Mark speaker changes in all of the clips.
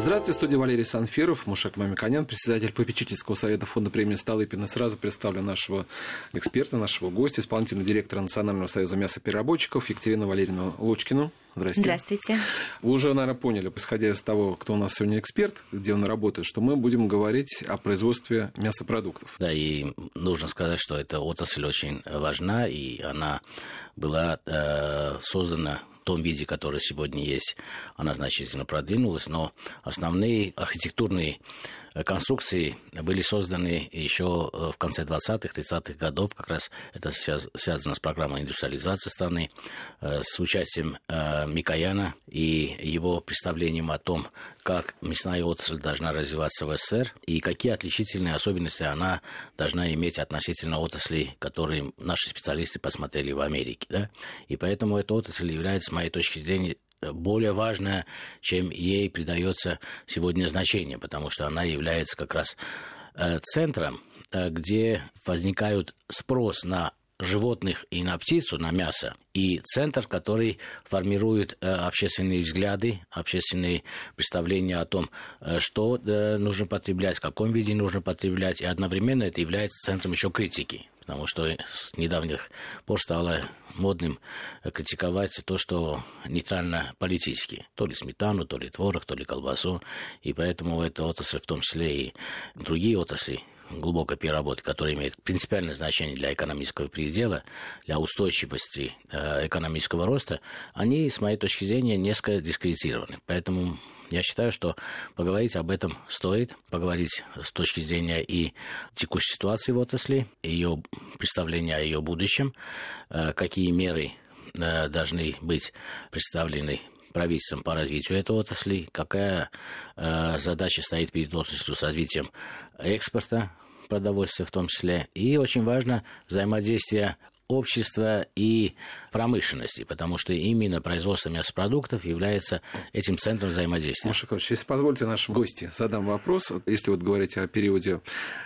Speaker 1: Здравствуйте, студия Валерий Санфиров, Мушек Мамиканян, председатель попечительского совета фонда премии Столыпина. Сразу представлю нашего эксперта, нашего гостя, исполнительного директора Национального союза мясопереработчиков Екатерину Валерьевну Лучкину.
Speaker 2: Здравствуйте. Здравствуйте.
Speaker 1: Вы уже, наверное, поняли, исходя из того, кто у нас сегодня эксперт, где он работает, что мы будем говорить о производстве мясопродуктов.
Speaker 3: Да, и нужно сказать, что эта отрасль очень важна, и она была э, создана том виде, который сегодня есть, она значительно продвинулась, но основные архитектурные конструкции были созданы еще э, в конце 20-х, 30-х годов. Как раз это связано с программой индустриализации страны, э, с участием Микояна и его представлением о том, как мясная отрасль должна развиваться в СССР и какие отличительные особенности она должна иметь относительно отраслей, которые наши специалисты посмотрели в Америке. Да? И поэтому эта отрасль является, с моей точки зрения, более важная, чем ей придается сегодня значение, потому что она является как раз э, центром, э, где возникают спрос на животных и на птицу, на мясо, и центр, который формирует э, общественные взгляды, общественные представления о том, что нужно потреблять, в каком виде нужно потреблять, и одновременно это является центром еще критики потому что с недавних пор стало модным критиковать то, что нейтрально-политически. То ли сметану, то ли творог, то ли колбасу. И поэтому эта отрасль, в том числе и другие отрасли, глубокой переработки, которая имеет принципиальное значение для экономического предела, для устойчивости э, экономического роста, они, с моей точки зрения, несколько дискредитированы. Поэтому я считаю, что поговорить об этом стоит, поговорить с точки зрения и текущей ситуации в отрасли, ее представления о ее будущем, э, какие меры э, должны быть представлены правительством по развитию этой отрасли, какая э, задача стоит перед отраслью с развитием экспорта продовольствия в том числе. И очень важно взаимодействие общества и промышленности, потому что именно производство мясопродуктов является этим центром взаимодействия.
Speaker 1: Маша Кович, если позвольте нашим гости задам вопрос. Если вот говорить о периоде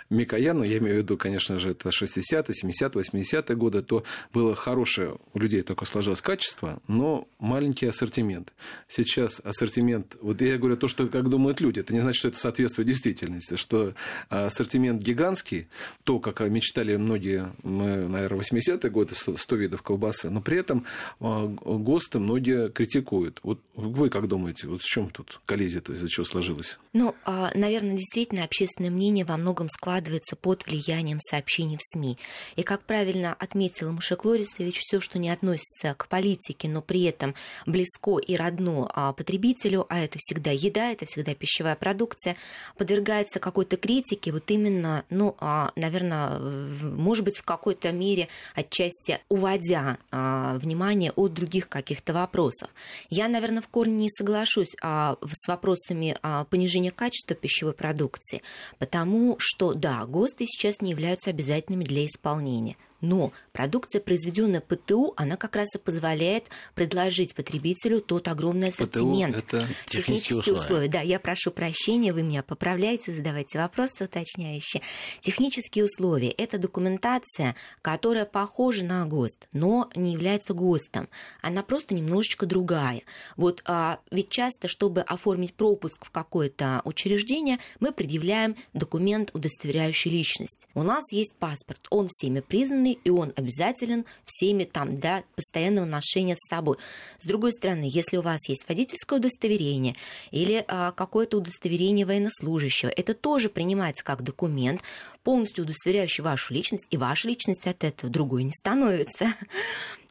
Speaker 1: Микояна, я имею в виду, конечно же, это 60-е, 70-е, 80-е годы, то было хорошее у людей такое сложилось качество, но маленький ассортимент. Сейчас ассортимент, вот я говорю то, что как думают люди, это не значит, что это соответствует действительности, что ассортимент гигантский, то, как мечтали многие, мы, наверное, 80-е годы 100 видов колбасы, но при этом а, ГОСТы многие критикуют. Вот вы как думаете, вот в чем тут коллизия-то, из-за чего сложилось?
Speaker 2: Ну, а, наверное, действительно общественное мнение во многом складывается под влиянием сообщений в СМИ. И, как правильно отметил Мушек Лорисович, все, что не относится к политике, но при этом близко и родно а, потребителю, а это всегда еда, это всегда пищевая продукция, подвергается какой-то критике, вот именно, ну, наверное, может быть, в какой-то мере отчасти отчасти уводя а, внимание от других каких-то вопросов. Я, наверное, в корне не соглашусь а, с вопросами а, понижения качества пищевой продукции, потому что, да, ГОСТы сейчас не являются обязательными для исполнения. Но продукция, произведенная ПТУ, она как раз и позволяет предложить потребителю тот огромный ассортимент.
Speaker 1: ПТУ это
Speaker 2: технические, технические условия. условия. Да, я прошу прощения, вы меня поправляете, задавайте вопросы уточняющие. Технические условия – это документация, которая похожа на ГОСТ, но не является ГОСТом. Она просто немножечко другая. Вот а, ведь часто, чтобы оформить пропуск в какое-то учреждение, мы предъявляем документ, удостоверяющий личность. У нас есть паспорт, он всеми признанный, и он обязателен всеми там для постоянного ношения с собой. С другой стороны, если у вас есть водительское удостоверение или а, какое-то удостоверение военнослужащего, это тоже принимается как документ, полностью удостоверяющий вашу личность, и ваша личность от этого другой не становится.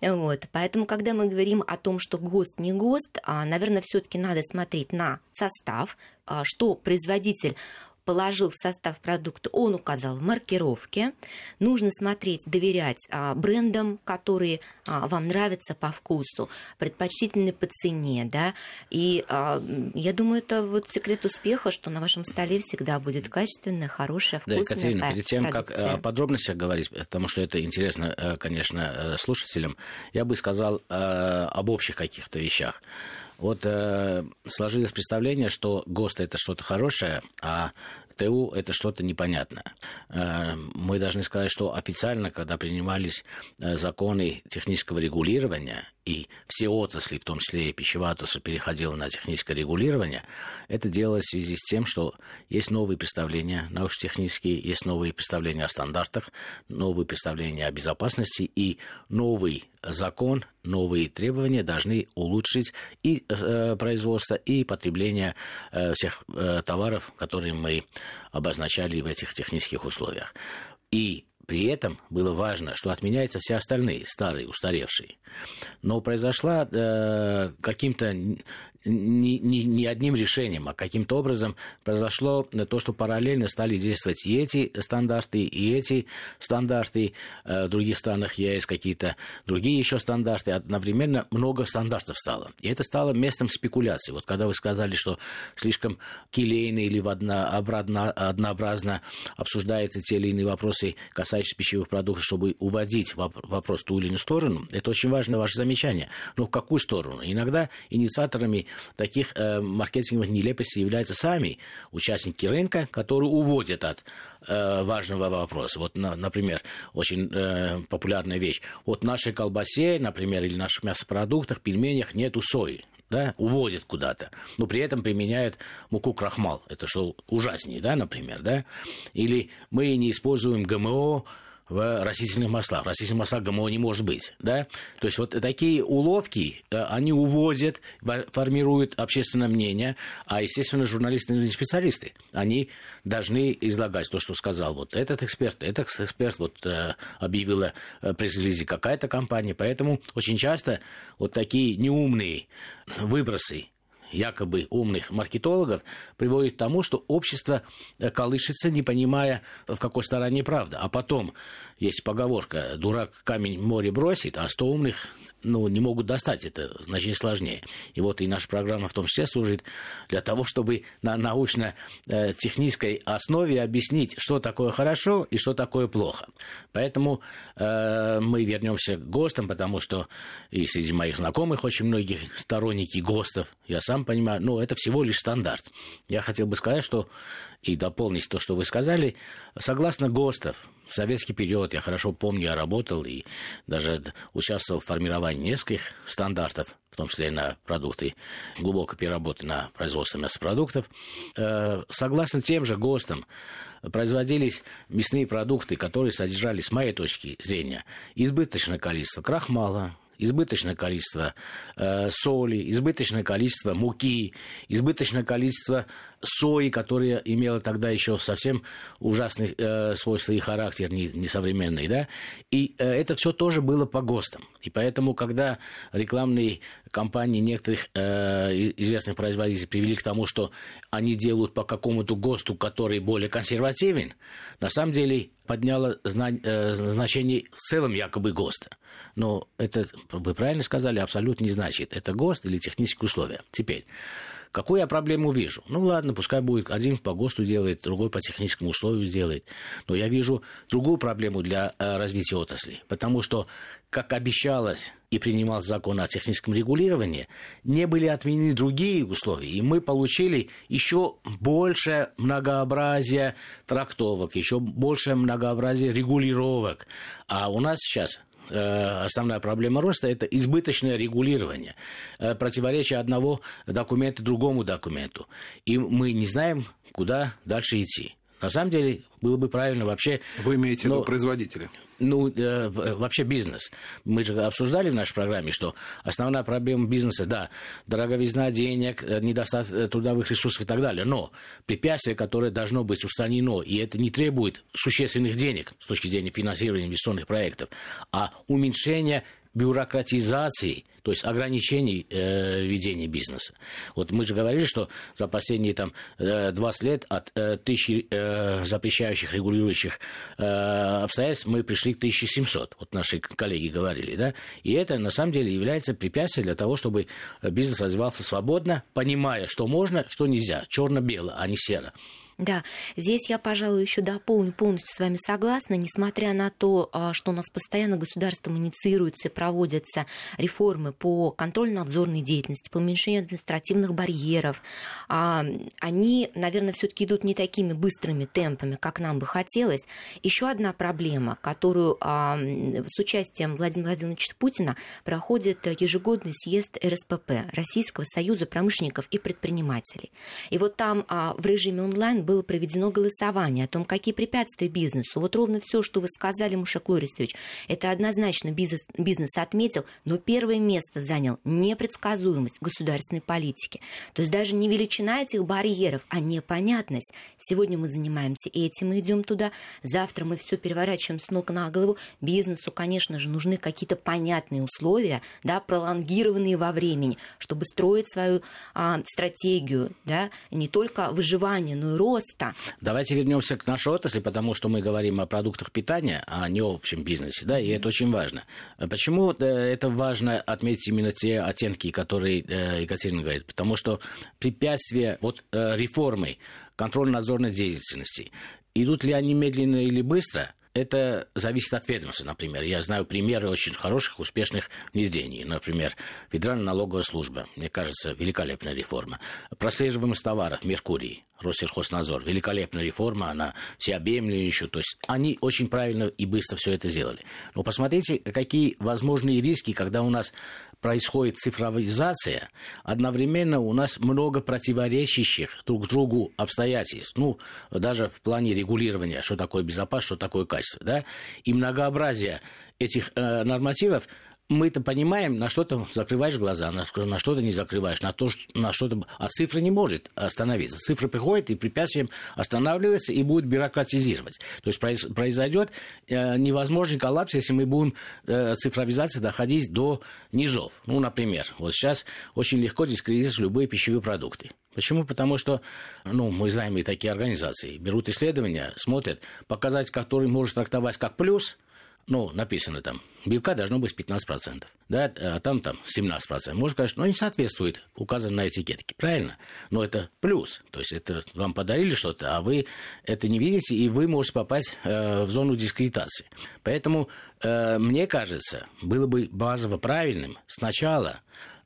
Speaker 2: Вот. Поэтому, когда мы говорим о том, что ГОСТ не ГОСТ, а, наверное, все-таки надо смотреть на состав, а, что производитель положил в состав продукта, он указал в маркировке. Нужно смотреть, доверять а, брендам, которые а, вам нравятся по вкусу, предпочтительны по цене, да. И а, я думаю, это вот секрет успеха, что на вашем столе всегда будет качественная, хорошая, вкусная
Speaker 3: Да, Екатерина, перед тем, продукция. как о подробностях говорить, потому что это интересно, э, конечно, э, слушателям, я бы сказал э, об общих каких-то вещах. Вот э, сложилось представление, что ГОСТ это что-то хорошее, а ТУ – это что-то непонятное. Э, мы должны сказать, что официально, когда принимались э, законы технического регулирования, и все отрасли, в том числе и пищевая отрасль, переходила на техническое регулирование, это делалось в связи с тем, что есть новые представления научно-технические, есть новые представления о стандартах, новые представления о безопасности, и новый закон, новые требования должны улучшить и э, производство, и потребление э, всех э, товаров, которые мы обозначали в этих технических условиях. И при этом было важно, что отменяются все остальные, старые, устаревшие. Но произошла э, каким-то не, не, не одним решением, а каким-то образом произошло то, что параллельно стали действовать и эти стандарты, и эти стандарты. Э, в других странах есть какие-то другие еще стандарты. Одновременно много стандартов стало. И это стало местом спекуляции. Вот когда вы сказали, что слишком келейно или однообразно обсуждаются те или иные вопросы, касающиеся пищевых продуктов, чтобы уводить вопрос в ту или иную сторону, это очень важно ваше замечание. Но в какую сторону? Иногда инициаторами таких э, маркетинговых нелепостей являются сами участники рынка, которые уводят от э, важного вопроса. Вот, на, например, очень э, популярная вещь. Вот в нашей колбасе, например, или наших мясопродуктах, пельменях нету сои да, уводят куда-то, но при этом применяют муку крахмал. Это что ужаснее, да, например, да? Или мы не используем ГМО в растительных маслах. Растительных маслах ГМО не может быть. Да? То есть вот такие уловки, э, они уводят, формируют общественное мнение, а, естественно, журналисты и специалисты, они должны излагать то, что сказал вот этот эксперт, этот эксперт вот э, объявила э, пресс-релизе какая-то компания, поэтому очень часто вот такие неумные выбросы якобы умных маркетологов приводит к тому, что общество э, колышется, не понимая, в какой стороне правда. А потом есть поговорка «дурак камень в море бросит, а сто умных ну, не могут достать, это значительно сложнее. И вот и наша программа в том числе служит для того, чтобы на научно-технической основе объяснить, что такое хорошо и что такое плохо. Поэтому э, мы вернемся к ГОСТам, потому что и среди моих знакомых очень многих сторонники ГОСТов, я сам понимаю, ну, это всего лишь стандарт. Я хотел бы сказать, что и дополнить то, что вы сказали, согласно ГОСТов, в советский период, я хорошо помню, я работал и даже участвовал в формировании нескольких стандартов, в том числе на продукты глубокой переработки на производство мясопродуктов. Э, согласно тем же ГОСТам, производились мясные продукты, которые содержали, с моей точки зрения, избыточное количество крахмала, избыточное количество э, соли, избыточное количество муки, избыточное количество сои, которая имела тогда еще совсем ужасный э, свойства и характер, не, несовременный, да, и э, это все тоже было по ГОСТам. И поэтому, когда рекламные кампании некоторых э, известных производителей привели к тому, что они делают по какому-то ГОСТу, который более консервативен, на самом деле подняло э, значение в целом якобы ГОСТа. Но это, вы правильно сказали, абсолютно не значит, это ГОСТ или технические условия. Теперь, Какую я проблему вижу? Ну ладно, пускай будет один по ГОСТу делает, другой по техническому условию делает. Но я вижу другую проблему для э, развития отрасли. Потому что, как обещалось и принимался закон о техническом регулировании, не были отменены другие условия. И мы получили еще больше многообразия трактовок, еще больше многообразия регулировок. А у нас сейчас основная проблема роста – это избыточное регулирование, э, противоречие одного документа другому документу. И мы не знаем, куда дальше идти. На самом деле, было бы правильно вообще...
Speaker 1: Вы имеете в виду производителя?
Speaker 3: ну, э, вообще бизнес. Мы же обсуждали в нашей программе, что основная проблема бизнеса, да, дороговизна денег, э, недостаток э, трудовых ресурсов и так далее, но препятствие, которое должно быть устранено, и это не требует существенных денег с точки зрения финансирования инвестиционных проектов, а уменьшение бюрократизации, то есть ограничений э, ведения бизнеса. Вот мы же говорили, что за последние там, э, 20 лет от э, тысячи э, запрещающих, регулирующих э, обстоятельств мы пришли к 1700. Вот наши коллеги говорили, да? И это на самом деле является препятствием для того, чтобы бизнес развивался свободно, понимая, что можно, что нельзя. Черно-бело, а не серо.
Speaker 2: Да, здесь я, пожалуй, еще дополню, полностью с вами согласна, несмотря на то, а, что у нас постоянно государством инициируются и проводятся реформы по контрольно-надзорной деятельности, по уменьшению административных барьеров, а, они, наверное, все-таки идут не такими быстрыми темпами, как нам бы хотелось. Еще одна проблема, которую а, с участием Владимира Владимировича Путина проходит ежегодный съезд РСПП, Российского союза промышленников и предпринимателей. И вот там в режиме онлайн было проведено голосование о том, какие препятствия бизнесу. Вот ровно все, что вы сказали, Мушек Лорисович, это однозначно бизнес, бизнес отметил, но первое место занял непредсказуемость государственной политики. То есть даже не величина этих барьеров, а непонятность. Сегодня мы занимаемся этим и идем туда, завтра мы все переворачиваем с ног на голову. Бизнесу, конечно же, нужны какие-то понятные условия, да, пролонгированные во времени, чтобы строить свою а, стратегию, да, не только выживание, но и рост роста.
Speaker 3: Давайте вернемся к нашей отрасли, потому что мы говорим о продуктах питания, а не о общем бизнесе, да, и это очень важно. Почему э, это важно отметить именно те оттенки, которые э, Екатерина говорит? Потому что препятствия вот э, реформы контрольно-надзорной деятельности, идут ли они медленно или быстро – это зависит от ведомства, например. Я знаю примеры очень хороших, успешных внедрений. Например, Федеральная налоговая служба, мне кажется, великолепная реформа. Прослеживаемость товаров, Меркурий, Россельхознадзор, великолепная реформа, она всеобъемлющая. То есть они очень правильно и быстро все это сделали. Но посмотрите, какие возможные риски, когда у нас происходит цифровизация, одновременно у нас много противоречащих друг другу обстоятельств. Ну, даже в плане регулирования, что такое безопасность, что такое качество. Да? И многообразие этих э, нормативов мы-то понимаем, на что-то закрываешь глаза, на, на что-то не закрываешь, на, то, на что-то... А цифра не может остановиться. Цифра приходит и препятствием останавливается и будет бюрократизировать. То есть произойдет э, невозможный коллапс, если мы будем э, цифровизации доходить до низов. Ну, например, вот сейчас очень легко дискредитировать любые пищевые продукты. Почему? Потому что, ну, мы знаем и такие организации, берут исследования, смотрят, показать, который может трактовать как плюс – ну, написано там, белка должно быть 15%, да, а там там 17%. Можно сказать, что ну, не соответствует указано на этикетке, правильно? Но это плюс, то есть это вам подарили что-то, а вы это не видите, и вы можете попасть э, в зону дискредитации. Поэтому, э, мне кажется, было бы базово правильным сначала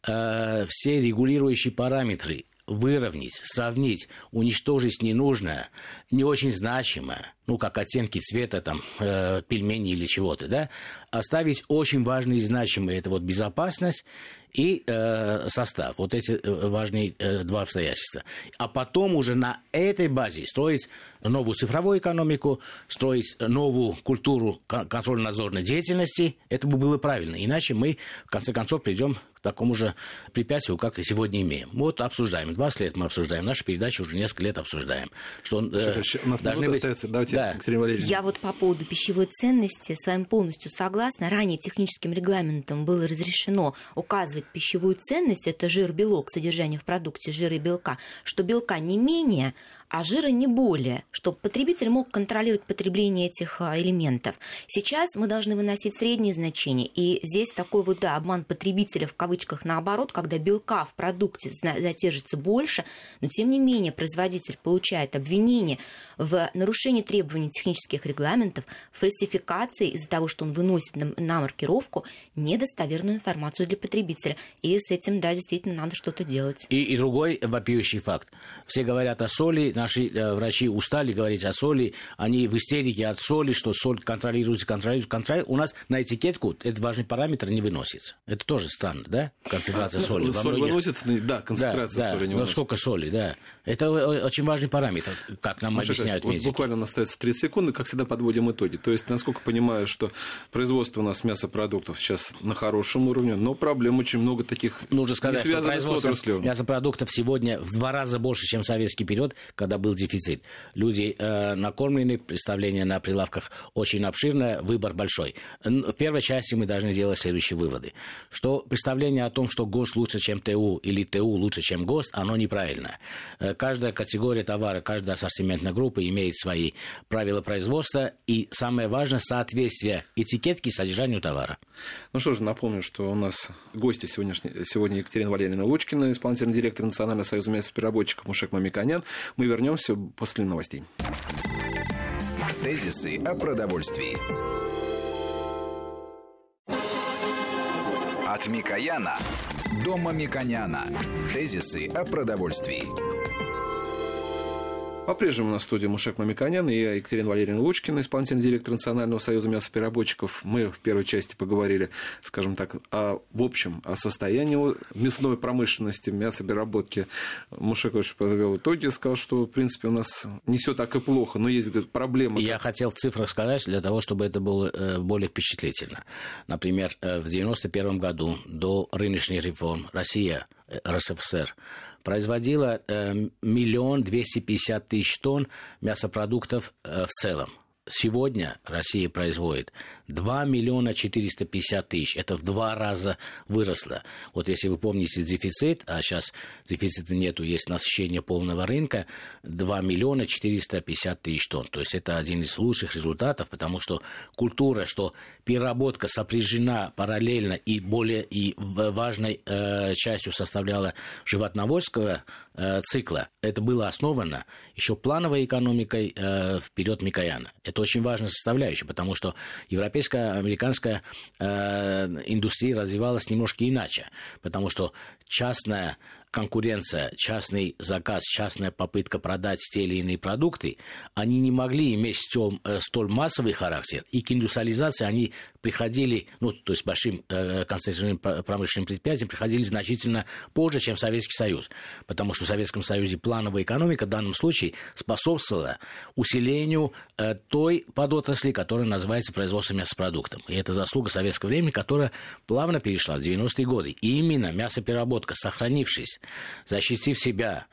Speaker 3: э, все регулирующие параметры выровнять, сравнить, уничтожить ненужное, не очень значимое, ну, как оттенки цвета, там, э, пельмени или чего-то, да, оставить очень важные и значимые, это вот безопасность и э, состав. Вот эти э, важные э, два обстоятельства. А потом уже на этой базе строить новую цифровую экономику, строить новую культуру контрольно-надзорной деятельности. Это бы было правильно. Иначе мы, в конце концов, придем к такому же препятствию, как и сегодня имеем. Вот обсуждаем. 20 лет мы обсуждаем. Наша передача уже несколько лет обсуждаем. Что,
Speaker 1: э, у нас должны быть... остается. Давайте, да. Екатерина Валерьевна.
Speaker 2: Я вот по поводу пищевой ценности с вами полностью согласна. Ранее техническим регламентом было разрешено указывать пищевую ценность, это жир, белок, содержание в продукте жира и белка, что белка не менее, а жира не более, чтобы потребитель мог контролировать потребление этих а, элементов. Сейчас мы должны выносить средние значения, и здесь такой вот да, обман потребителя в кавычках наоборот, когда белка в продукте задержится больше, но тем не менее производитель получает обвинение в нарушении требований технических регламентов, фальсификации из-за того, что он выносит на, маркировку недостоверную информацию для потребителя. И с этим, да, действительно надо что-то делать.
Speaker 3: И, и другой вопиющий факт. Все говорят о соли, наши э, врачи устали говорить о соли, они в истерике от соли, что соль контролируется, контролируется, контролируется. У нас на этикетку этот важный параметр не выносится. Это тоже странно, да? Концентрация соли.
Speaker 1: Ну, соль многих... выносится, да, концентрация да, соли да, не
Speaker 3: выносится. Но сколько соли, да. Это очень важный параметр, как нам Маша, объясняют
Speaker 1: вот медики. Буквально остается 30 секунд, как всегда подводим итоги. То есть, насколько понимаю, что производство у нас мясопродуктов сейчас на хорошем уровне, но проблем очень много таких
Speaker 3: Нужно сказать, не что производство мясопродуктов сегодня в два раза больше, чем в советский период, когда был дефицит. Люди э, накормлены, представление на прилавках очень обширное, выбор большой. В первой части мы должны делать следующие выводы. Что представление о том, что ГОСТ лучше, чем ТУ, или ТУ лучше, чем ГОСТ, оно неправильное. Э, каждая категория товара, каждая ассортиментная группа имеет свои правила производства, и самое важное – соответствие этикетки содержанию товара.
Speaker 1: Ну что ж, напомню, что у нас гости сегодняшней, сегодня Екатерина Валерьевна Лучкина, исполнительный директор Национального союза мясопереработчиков Мушек Мамиканян. Мы вернемся после новостей.
Speaker 4: Тезисы о продовольствии. От Микояна до Мамиконяна. Тезисы о продовольствии.
Speaker 1: По-прежнему на студии Мушек Мамиканян и я, Екатерина Валерьевна Лучкина, исполнительный директор Национального союза мясопереработчиков. Мы в первой части поговорили, скажем так, о, в общем, о состоянии мясной промышленности, мясопереработки. Мушек очень подвел итоги, сказал, что, в принципе, у нас не все так и плохо, но есть говорит, проблемы.
Speaker 3: Я хотел в цифрах сказать, для того, чтобы это было э, более впечатлительно. Например, э, в 1991 году, до рыночных реформ, Россия – РСФСР, производила э, миллион двести пятьдесят тысяч тонн мясопродуктов э, в целом. Сегодня Россия производит 2 миллиона 450 тысяч. Это в два раза выросло. Вот если вы помните дефицит, а сейчас дефицита нету, есть насыщение полного рынка, 2 миллиона 450 тысяч тонн. То есть это один из лучших результатов, потому что культура, что переработка сопряжена параллельно и более и важной э, частью составляла животноводского э, цикла, это было основано еще плановой экономикой э, вперед Микояна. Это очень важная составляющая, потому что европейская, американская э, индустрия развивалась немножко иначе, потому что частная конкуренция, частный заказ, частная попытка продать те или иные продукты, они не могли иметь столь, э, столь массовый характер, и к индустриализации они приходили, ну, то есть большим э, концентрированным промышленным предприятиям приходили значительно позже, чем Советский Союз, потому что в Советском Союзе плановая экономика в данном случае способствовала усилению э, той подотрасли, которая называется производством мясопродуктов. И это заслуга советского времени, которая плавно перешла в 90-е годы. И именно мясопереработка, сохранившись, защитив себя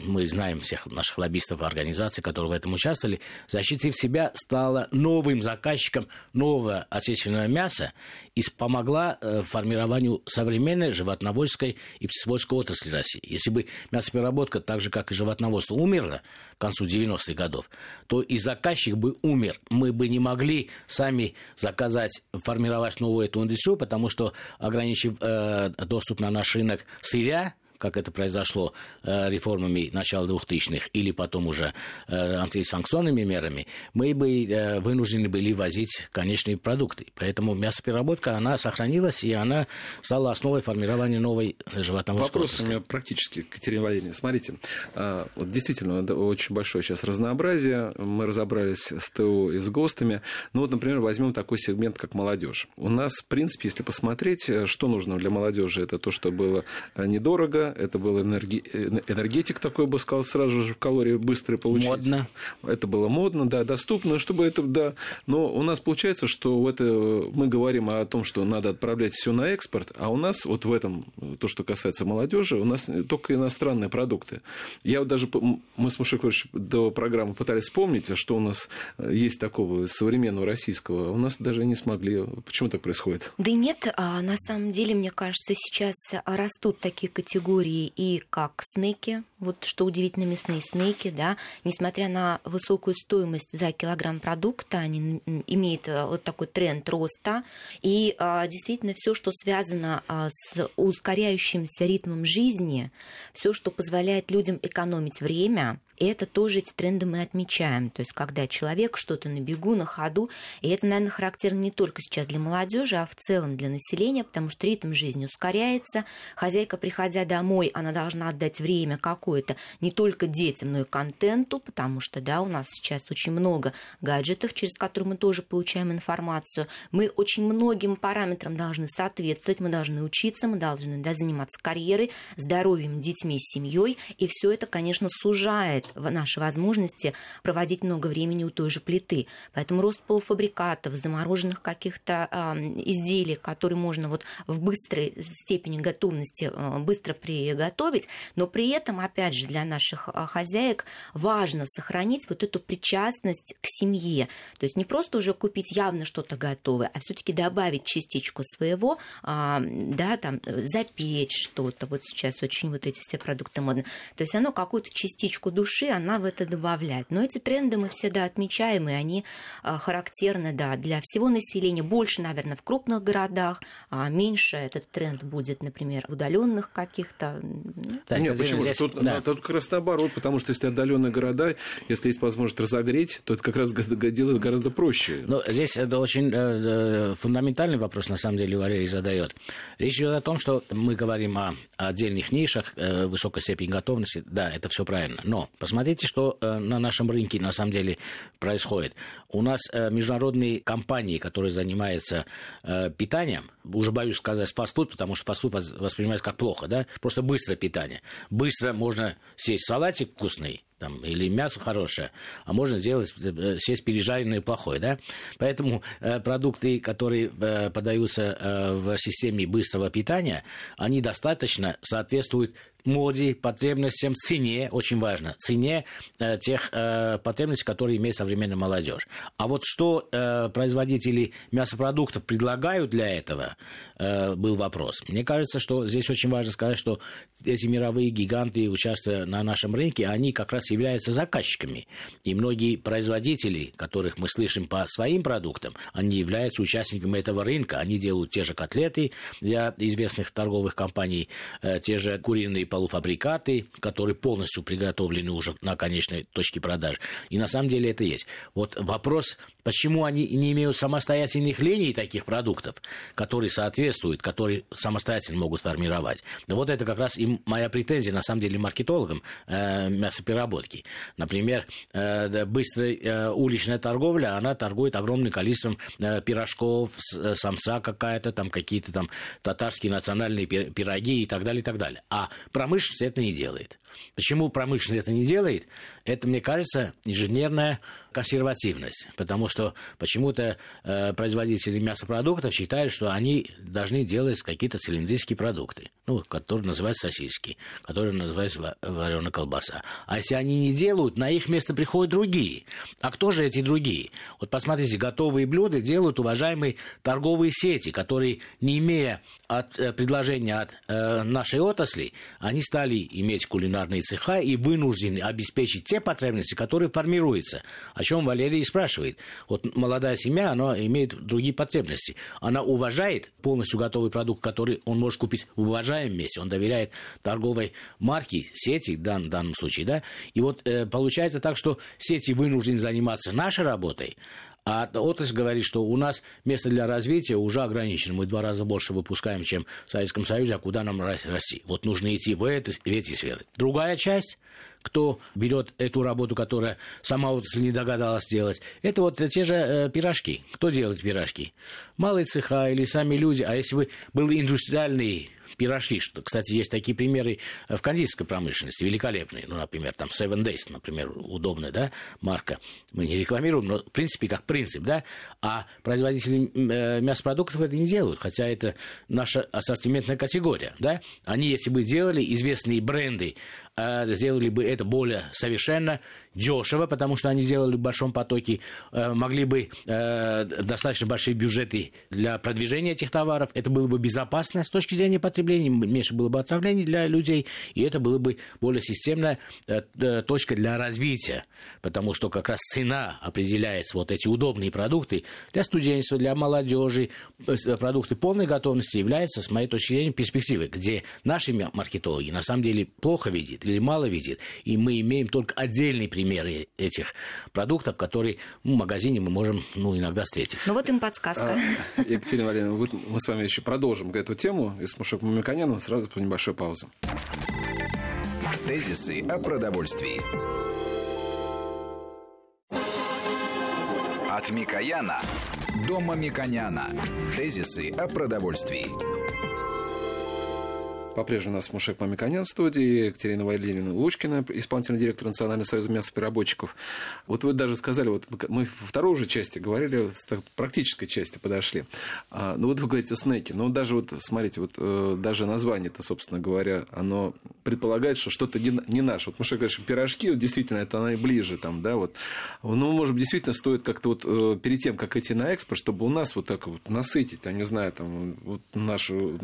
Speaker 3: мы знаем всех наших лоббистов и организаций, которые в этом участвовали, защитив себя, стала новым заказчиком нового отечественного мяса и помогла э, формированию современной животноводческой и птицеводской отрасли России. Если бы мясопереработка, так же как и животноводство, умерла к концу 90-х годов, то и заказчик бы умер. Мы бы не могли сами заказать, формировать новую эту индустрию, потому что, ограничив э, доступ на наш рынок сырья, как это произошло э, реформами начала 2000-х или потом уже э, антисанкционными мерами, мы бы э, вынуждены были возить конечные продукты. Поэтому мясопереработка, она сохранилась, и она стала основой формирования новой животноводской
Speaker 1: Вопрос у меня практически, Катерина Валерьевна. Смотрите, а, вот действительно очень большое сейчас разнообразие. Мы разобрались с ТО и с ГОСТами. Ну вот, например, возьмем такой сегмент, как молодежь. У нас, в принципе, если посмотреть, что нужно для молодежи, это то, что было недорого, это был энерги... энергетик такой, бы сказал, сразу же в калории быстрый получить.
Speaker 3: Модно.
Speaker 1: Это было модно, да, доступно, чтобы это, да. Но у нас получается, что это, мы говорим о том, что надо отправлять все на экспорт, а у нас вот в этом, то, что касается молодежи, у нас только иностранные продукты. Я вот даже, мы с Мушековичем до программы пытались вспомнить, что у нас есть такого современного российского, а у нас даже не смогли. Почему так происходит?
Speaker 2: Да нет, а на самом деле, мне кажется, сейчас растут такие категории категории и как снеки, вот что удивительно, мясные снеки, да, несмотря на высокую стоимость за килограмм продукта, они имеют э, вот такой тренд роста, и а, действительно все, что связано а, с ускоряющимся ритмом жизни, все, что позволяет людям экономить время, и это тоже эти тренды мы отмечаем. То есть, когда человек что-то на бегу, на ходу, и это, наверное, характерно не только сейчас для молодежи, а в целом для населения, потому что ритм жизни ускоряется. Хозяйка, приходя домой, она должна отдать время какое-то не только детям, но и контенту, потому что, да, у нас сейчас очень много гаджетов, через которые мы тоже получаем информацию. Мы очень многим параметрам должны соответствовать, мы должны учиться, мы должны да, заниматься карьерой, здоровьем, детьми, семьей, и все это, конечно, сужает наши возможности проводить много времени у той же плиты. Поэтому рост полуфабрикатов, замороженных каких-то э, изделий, которые можно вот в быстрой степени готовности э, быстро приготовить, но при этом, опять опять же, для наших а, хозяек важно сохранить вот эту причастность к семье. То есть не просто уже купить явно что-то готовое, а все-таки добавить частичку своего, а, да, там, запечь что-то. Вот сейчас очень вот эти все продукты модны. То есть оно какую-то частичку души, она в это добавляет. Но эти тренды мы все, да, отмечаем, и они а, характерны, да, для всего населения. Больше, наверное, в крупных городах, а меньше этот тренд будет, например, в удаленных каких-то.
Speaker 1: Да, Нет, почему? Здесь, тут, да. Тут как раз наоборот, потому что если отдаленные города, если есть возможность разогреть, то это как раз делает гораздо проще.
Speaker 3: Но здесь это очень э, фундаментальный вопрос, на самом деле, Валерий задает. Речь идет о том, что мы говорим о, отдельных нишах, э, высокой степени готовности. Да, это все правильно. Но посмотрите, что э, на нашем рынке на самом деле происходит. У нас международные компании, которые занимаются питанием, уже боюсь сказать фастфуд, потому что фастфуд воспринимается как плохо, да, просто быстрое питание. Быстро можно сесть салатик вкусный, там, или мясо хорошее, а можно сделать, э, сесть пережаренное плохое, да? Поэтому э, продукты, которые э, подаются э, в системе быстрого питания, они достаточно соответствуют моде, потребностям, цене, очень важно, цене э, тех э, потребностей, которые имеет современная молодежь. А вот что э, производители мясопродуктов предлагают для этого, э, был вопрос. Мне кажется, что здесь очень важно сказать, что эти мировые гиганты, участвуя на нашем рынке, они как раз являются заказчиками. И многие производители, которых мы слышим по своим продуктам, они являются участниками этого рынка. Они делают те же котлеты для известных торговых компаний, э, те же куриные полуфабрикаты, которые полностью приготовлены уже на конечной точке продаж. И на самом деле это есть. Вот вопрос, почему они не имеют самостоятельных линий таких продуктов, которые соответствуют, которые самостоятельно могут формировать. Да вот это как раз и моя претензия, на самом деле, маркетологам э, мясопереработки. Например, э, быстрая э, уличная торговля, она торгует огромным количеством э, пирожков, э, самса какая-то, там какие-то там татарские национальные пироги и так далее, и так далее. А Промышленность это не делает. Почему промышленность это не делает? Это, мне кажется, ежедневная консервативность, потому что почему-то э, производители мясопродуктов считают, что они должны делать какие-то цилиндрические продукты, ну, которые называются сосиски, которые называются вареная колбаса. А если они не делают, на их место приходят другие. А кто же эти другие? Вот посмотрите, готовые блюда делают уважаемые торговые сети, которые, не имея от, э, предложения от э, нашей отрасли, они стали иметь кулинарные цеха и вынуждены обеспечить те потребности, которые формируются. О чем Валерий спрашивает. Вот молодая семья, она имеет другие потребности. Она уважает полностью готовый продукт, который он может купить в уважаемом месте. Он доверяет торговой марке, сети в дан, данном случае. Да? И вот э, получается так, что сети вынуждены заниматься нашей работой, а отрасль говорит, что у нас место для развития уже ограничено. Мы в два раза больше выпускаем, чем в Советском Союзе, а куда нам расти? Вот нужно идти в, это, в эти сферы. Другая часть, кто берет эту работу, которая сама отрасль не догадалась сделать, это вот те же э, пирожки. Кто делает пирожки? Малые цеха или сами люди. А если бы был индустриальный пирожки. Что, кстати, есть такие примеры в кондитерской промышленности, великолепные. Ну, например, там Seven Days, например, удобная, да, марка. Мы не рекламируем, но, в принципе, как принцип, да. А производители э, мясопродуктов это не делают, хотя это наша ассортиментная категория, да. Они, если бы сделали известные бренды, э, сделали бы это более совершенно дешево, потому что они сделали в большом потоке, э, могли бы э, достаточно большие бюджеты для продвижения этих товаров. Это было бы безопасно с точки зрения потребления, меньше было бы отравлений для людей, и это было бы более системная э, точка для развития, потому что как раз цена определяется, вот эти удобные продукты для студенчества, для молодежи, продукты полной готовности являются, с моей точки зрения, перспективой, где наши маркетологи на самом деле плохо видят или мало видят, и мы имеем только отдельный пример примеры этих продуктов, которые ну, в магазине мы можем ну, иногда встретить.
Speaker 2: Ну вот им подсказка.
Speaker 1: А, Екатерина Валерьевна, мы с вами еще продолжим эту тему и с Мушек Мамиканяном сразу по небольшой паузе.
Speaker 4: Тезисы о продовольствии. От Микояна до Мамиконяна. Тезисы о продовольствии.
Speaker 1: По-прежнему у нас Мушек Мамиканян в студии, Екатерина Валерьевна Лучкина, исполнительный директор Национального союза мясопереработчиков. Вот вы даже сказали, вот мы во второй уже части говорили, с практической части подошли. А, ну вот вы говорите снеки. Ну даже вот, смотрите, вот э, даже название-то, собственно говоря, оно предполагает, что что-то не, не наше. Вот Мушек говорит, пирожки, вот действительно, это наиближе там, да, вот. Ну, может быть, действительно стоит как-то вот э, перед тем, как идти на экспорт, чтобы у нас вот так вот насытить, там, не знаю, там, вот нашу...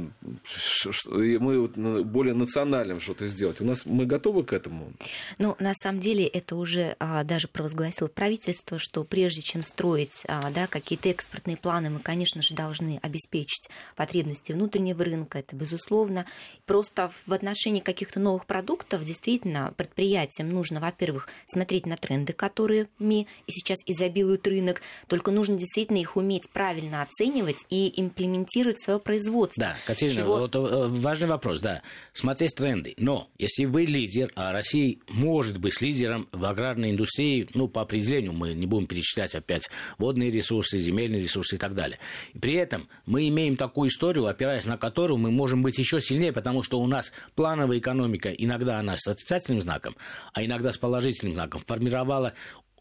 Speaker 1: Мы вот более национальным что-то сделать. У нас мы готовы к этому?
Speaker 2: Ну, на самом деле, это уже а, даже провозгласило правительство, что прежде чем строить а, да, какие-то экспортные планы, мы, конечно же, должны обеспечить потребности внутреннего рынка, это безусловно. Просто в отношении каких-то новых продуктов действительно предприятиям нужно, во-первых, смотреть на тренды, которыми и сейчас изобилует рынок, только нужно действительно их уметь правильно оценивать и имплементировать свое производство.
Speaker 3: Да, Катерина, Чего... вот, э, важный вопрос, да. Смотреть тренды. Но если вы лидер, а Россия может быть лидером в аграрной индустрии, ну, по определению, мы не будем перечислять опять водные ресурсы, земельные ресурсы и так далее. И при этом мы имеем такую историю, опираясь на которую мы можем быть еще сильнее, потому что у нас плановая экономика, иногда она с отрицательным знаком, а иногда с положительным знаком, формировала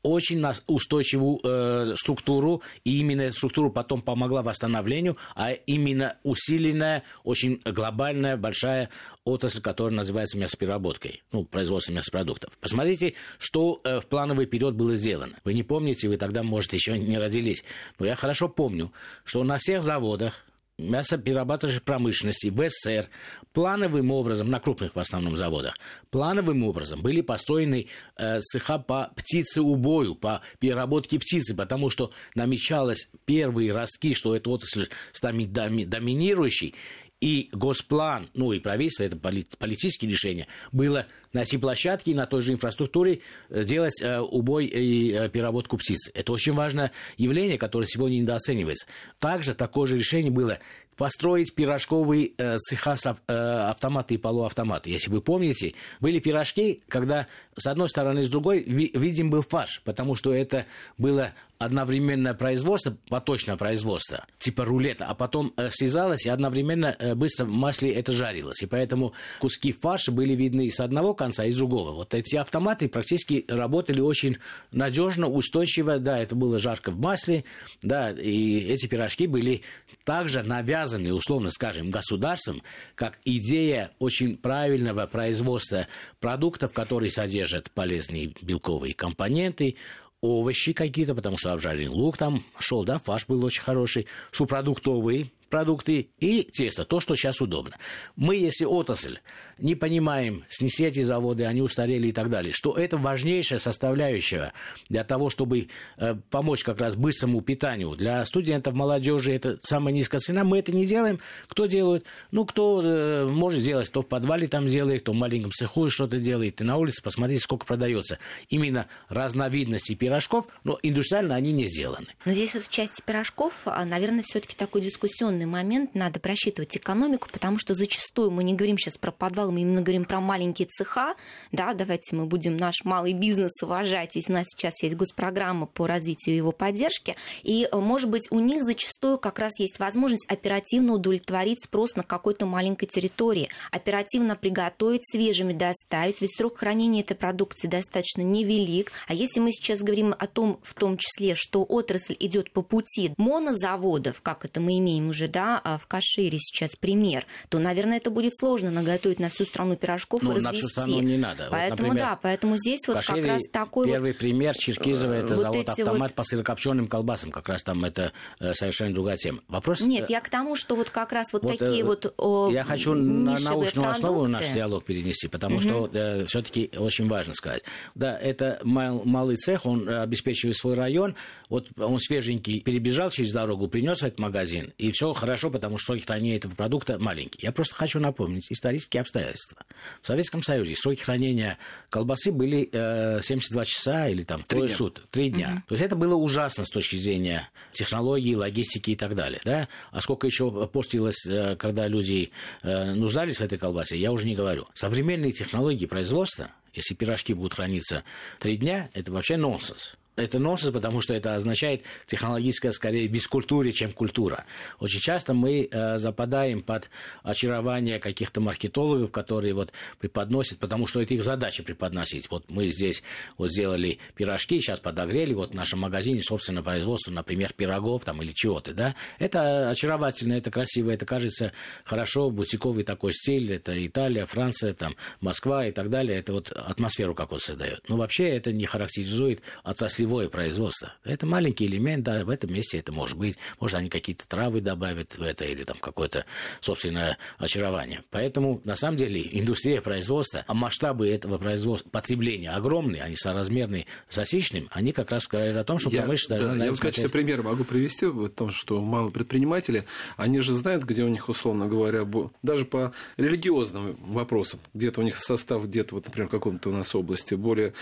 Speaker 3: очень устойчивую э, структуру, и именно эта структура потом помогла восстановлению, а именно усиленная, очень глобальная, большая отрасль, которая называется мясопереработкой, ну, производство мясопродуктов. Посмотрите, что э, в плановый период было сделано. Вы не помните, вы тогда, может, еще не родились, но я хорошо помню, что на всех заводах мясоперерабатывающей промышленности в СССР плановым образом, на крупных в основном заводах, плановым образом были построены э, цеха по птицеубою, по переработке птицы, потому что намечалось первые ростки, что эта отрасль станет доминирующей, и госплан, ну и правительство, это политические решения, было на площадке и на той же инфраструктуре э, делать э, убой и э, переработку птиц. Это очень важное явление, которое сегодня недооценивается. Также такое же решение было построить пирожковые э, цеха с э, автоматы и полуавтоматы. Если вы помните, были пирожки, когда с одной стороны с другой ви, видим был фарш, потому что это было одновременное производство, поточное производство, типа рулета, а потом э, связалось и одновременно э, быстро в масле это жарилось. И поэтому куски фарша были видны с одного конца, и с другого. Вот эти автоматы практически работали очень надежно, устойчиво. Да, это было жарко в масле, да, и эти пирожки были также навязаны, условно скажем, государством, как идея очень правильного производства продуктов, которые содержат полезные белковые компоненты, овощи какие-то, потому что обжаренный лук там шел, да, фарш был очень хороший, субпродуктовые продукты и тесто, то, что сейчас удобно. Мы, если отрасль, не понимаем, снеси эти заводы, они устарели и так далее, что это важнейшая составляющая для того, чтобы э, помочь как раз быстрому питанию. Для студентов, молодежи это самая низкая цена. Мы это не делаем. Кто делает? Ну, кто э, может сделать, кто в подвале там делает, кто в маленьком цеху что-то делает. И на улице посмотрите, сколько продается. Именно разновидности пирожков, но индустриально они не сделаны.
Speaker 2: Но здесь вот в части пирожков, а, наверное, все-таки такой дискуссионный определенный момент надо просчитывать экономику, потому что зачастую мы не говорим сейчас про подвал, мы именно говорим про маленькие цеха, да, давайте мы будем наш малый бизнес уважать, если у нас сейчас есть госпрограмма по развитию его поддержки, и, э, может быть, у них зачастую как раз есть возможность оперативно удовлетворить спрос на какой-то маленькой территории, оперативно приготовить, свежими доставить, ведь срок хранения этой продукции достаточно невелик, а если мы сейчас говорим о том, в том числе, что отрасль идет по пути монозаводов, как это мы имеем уже да, а в Кашире сейчас пример, то, наверное, это будет сложно наготовить на всю страну пирожков
Speaker 3: ну,
Speaker 2: и развести.
Speaker 3: на всю страну не надо.
Speaker 2: Поэтому, вот, например, да, поэтому здесь вот Кашире как раз такой
Speaker 3: Первый
Speaker 2: вот,
Speaker 3: пример Черкизово, это вот завод «Автомат» вот... по сырокопченым колбасам, как раз там это э, совершенно другая тема.
Speaker 2: Вопрос... Нет, я к тому, что вот как раз вот, вот такие э, вот о,
Speaker 3: Я хочу на научную продукты. основу наш диалог перенести, потому угу. что э, все-таки очень важно сказать. Да, это мал, малый цех, он обеспечивает свой район, вот он свеженький перебежал через дорогу, принес этот магазин, и все хорошо, потому что сроки хранения этого продукта маленькие. Я просто хочу напомнить исторические обстоятельства. В Советском Союзе сроки хранения колбасы были э, 72 часа или там трое суток, три дня. Угу. То есть это было ужасно с точки зрения технологий, логистики и так далее. Да? А сколько еще портилось, э, когда люди э, нуждались в этой колбасе, я уже не говорю. Современные технологии производства, если пирожки будут храниться три дня, это вообще нонсенс. Это нонсенс, потому что это означает технологическая, скорее, бескультуре, чем культура. Очень часто мы э, западаем под очарование каких-то маркетологов, которые вот преподносят, потому что это их задача преподносить. Вот мы здесь вот сделали пирожки, сейчас подогрели, вот в нашем магазине, собственно, производство, например, пирогов там или чего-то, да. Это очаровательно, это красиво, это кажется хорошо, бутиковый такой стиль, это Италия, Франция, там, Москва и так далее, это вот атмосферу какую создает. Но вообще это не характеризует отрасль отраслевое производство. Это маленький элемент, да, в этом месте это может быть. Может, они какие-то травы добавят в это или там какое-то собственное очарование. Поэтому, на самом деле, индустрия производства, а масштабы этого производства, потребления огромные, они соразмерны засечным, они как раз говорят о том, что
Speaker 1: промышленность должна... Да, я в качестве примера могу привести в том, что мало предприниматели, они же знают, где у них, условно говоря, даже по религиозным вопросам, где-то у них состав, где-то, вот, например, в каком-то у нас области, более,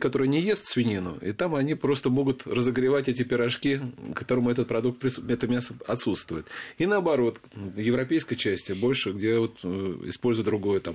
Speaker 1: который не ест свинину, и там они они просто могут разогревать эти пирожки, которому этот продукт, это мясо отсутствует. И наоборот, в европейской части больше, где вот э, используют другое, там,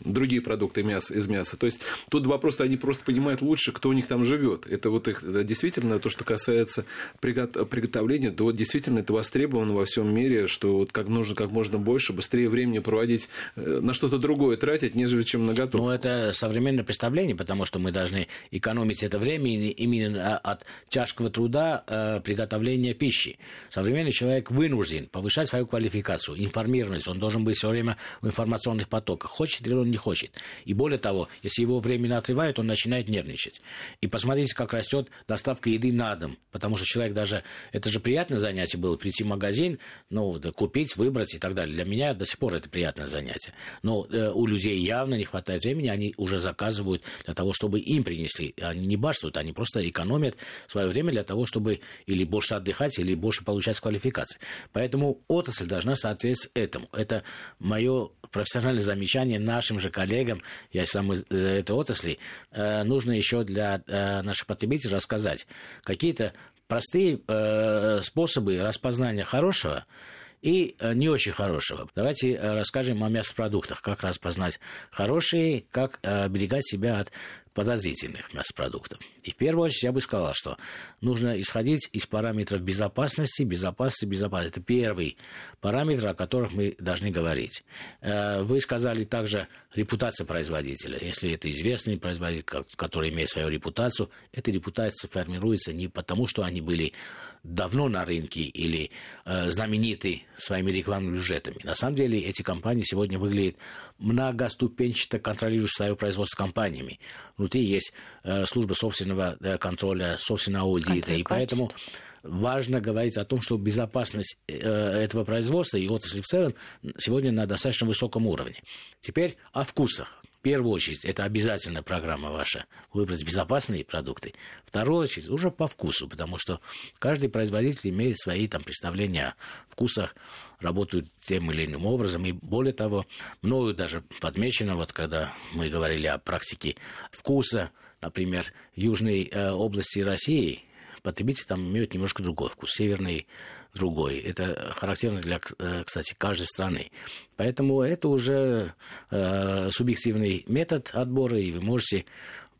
Speaker 1: другие продукты мяса, из мяса. То есть тут вопрос, они просто понимают лучше, кто у них там живет. Это вот их действительно то, что касается приготовления, то вот действительно это востребовано во всем мире, что вот как нужно как можно больше, быстрее времени проводить э, на что-то другое тратить, нежели чем на готовку.
Speaker 3: Ну, это современное представление, потому что мы должны экономить это время и именно от тяжкого труда э, приготовления пищи. Современный человек вынужден повышать свою квалификацию, информированность. Он должен быть все время в информационных потоках. Хочет ли он не хочет. И более того, если его временно отрывают, он начинает нервничать. И посмотрите, как растет доставка еды на дом. Потому что человек даже... Это же приятное занятие было, прийти в магазин, ну, да, купить, выбрать и так далее. Для меня до сих пор это приятное занятие. Но э, у людей явно не хватает времени, они уже заказывают для того, чтобы им принесли. Они не барствуют, они просто экономят свое время для того, чтобы или больше отдыхать, или больше получать квалификации. Поэтому отрасль должна соответствовать этому. Это мое профессиональное замечание нашим же коллегам, я сам из э, этой отрасли, э, нужно еще для э, наших потребителей рассказать какие-то простые способы распознания хорошего и не очень хорошего. Давайте расскажем о мясопродуктах, как распознать хорошие, как оберегать себя от подозрительных мясопродуктов. И в первую очередь я бы сказал, что нужно исходить из параметров безопасности, безопасности, безопасности. Это первый параметр, о которых мы должны говорить. Э, вы сказали также репутация производителя. Если это известный производитель, который имеет свою репутацию, эта репутация формируется не потому, что они были давно на рынке или э, знамениты своими рекламными бюджетами. На самом деле эти компании сегодня выглядят многоступенчато контролирующие свое производство компаниями. Внутри есть э, служба собственного контроля, собственного аудита, и поэтому важно говорить о том, что безопасность э, этого производства и отрасли в целом сегодня на достаточно высоком уровне. Теперь о вкусах первую очередь, это обязательная программа ваша, выбрать безопасные продукты. Вторую очередь, уже по вкусу, потому что каждый производитель имеет свои там представления о вкусах, работают тем или иным образом. И более того, мною даже подмечено, вот когда мы говорили о практике вкуса, например, южной э, области России, потребители там имеют немножко другой вкус. Северный другой. Это характерно для, э, кстати, каждой страны. Поэтому это уже э, субъективный метод отбора, и вы можете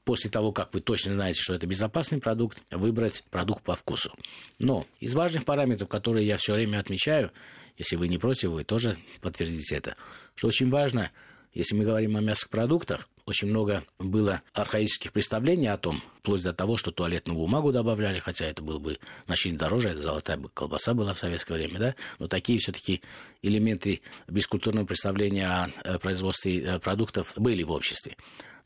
Speaker 3: после того, как вы точно знаете, что это безопасный продукт, выбрать продукт по вкусу. Но из важных параметров, которые я все время отмечаю, если вы не против, вы тоже подтвердите это, что очень важно, если мы говорим о мясопродуктах, очень много было архаических представлений о том, вплоть до того, что туалетную бумагу добавляли, хотя это было бы значительно дороже, это золотая колбаса была в советское время, да, но такие все-таки элементы бескультурного представления о э, производстве э, продуктов были в обществе.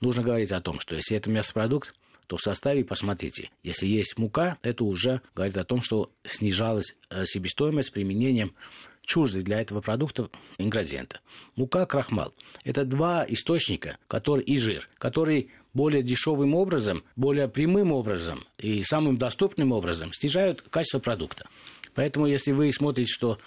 Speaker 3: Нужно говорить о том, что если это мясопродукт, то в составе, посмотрите, если есть мука, это уже говорит о том, что снижалась э, себестоимость с применением чуждый для этого продукта ингредиента. Мука, крахмал. Это два источника который, и жир, которые более дешевым образом, более прямым образом и самым доступным образом снижают качество продукта. Поэтому, если вы смотрите, что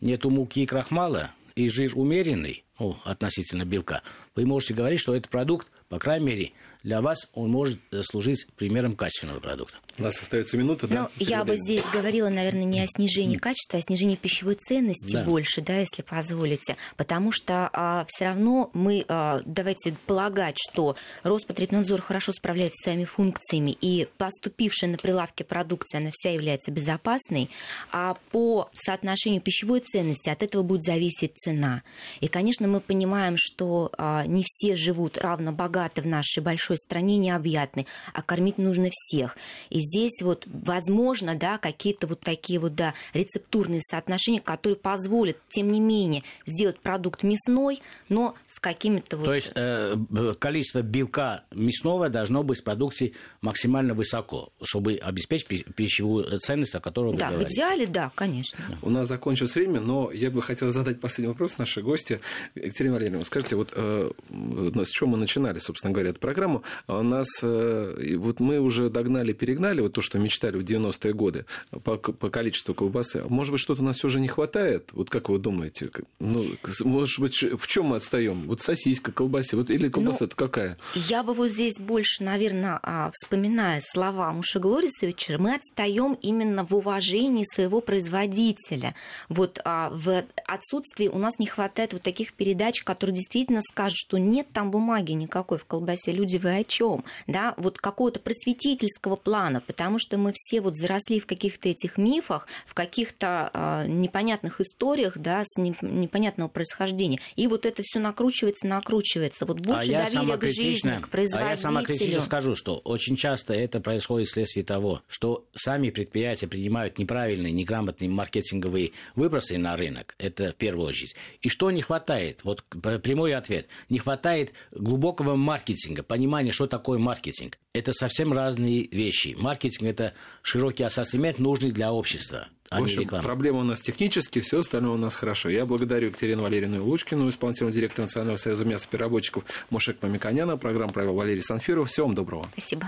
Speaker 3: нету муки и крахмала, и жир умеренный, ну, относительно белка, вы можете говорить, что этот продукт, по крайней мере, для вас он может служить примером качественного продукта.
Speaker 1: У нас остается минута, да?
Speaker 2: Ну, я бы здесь говорила, наверное, не о снижении качества, а о снижении пищевой ценности да. больше, да, если позволите. Потому что а, все равно мы, а, давайте полагать, что Роспотребнадзор хорошо справляется с своими функциями, и поступившая на прилавке продукция, она вся является безопасной, а по соотношению пищевой ценности от этого будет зависеть цена. И, конечно, мы понимаем, что а, не все живут равно богаты в нашей большой стране, необъятной, а кормить нужно всех. И здесь вот возможно, да, какие-то вот такие вот, да, рецептурные соотношения, которые позволят, тем не менее, сделать продукт мясной, но с какими-то вот...
Speaker 3: То есть э, количество белка мясного должно быть в продукции максимально высоко, чтобы обеспечить пищевую ценность, о которой вы
Speaker 2: да,
Speaker 3: говорите.
Speaker 2: в идеале, да, конечно.
Speaker 1: У нас закончилось время, но я бы хотел задать последний вопрос нашей гости. Екатерина Валерьевна, скажите, вот э, с чего мы начинали, собственно говоря, эту программу? У нас, э, вот мы уже догнали, перегнали вот то, что мечтали в 90-е годы по, по количеству колбасы. Может быть, что-то у нас все же не хватает? Вот как вы думаете? Ну, может быть, в чем мы отстаем? Вот сосиска, колбасе, вот или колбаса ну, какая?
Speaker 2: Я бы вот здесь больше, наверное, а, вспоминая слова Муши Глорисовича, мы отстаем именно в уважении своего производителя. Вот а, в отсутствии у нас не хватает вот таких передач, которые действительно скажут, что нет там бумаги никакой в колбасе. Люди, вы о чем? Да, вот какого-то просветительского плана, потому что мы все вот заросли в каких-то этих мифах, в каких-то э, непонятных историях, да, с не, непонятного происхождения. И вот это все накручивается, накручивается. Вот больше а доверия к жизни, к производителю.
Speaker 3: А я самокритично скажу, что очень часто это происходит вследствие того, что сами предприятия принимают неправильные, неграмотные маркетинговые выбросы на рынок. Это в первую очередь. И что не хватает? Вот прямой ответ. Не хватает глубокого маркетинга, понимания, что такое маркетинг. Это совсем разные вещи. Маркетинг – это широкий ассортимент, нужный для общества. А
Speaker 1: в общем, проблема у нас технически, все остальное у нас хорошо. Я благодарю Екатерину Валерьевну Лучкину, исполнительного директора Национального союза мясопереработчиков Мушек Мамиканяна. Программу провел Валерий Санфиров. Всего вам доброго.
Speaker 2: Спасибо.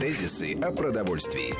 Speaker 4: Тезисы о продовольствии.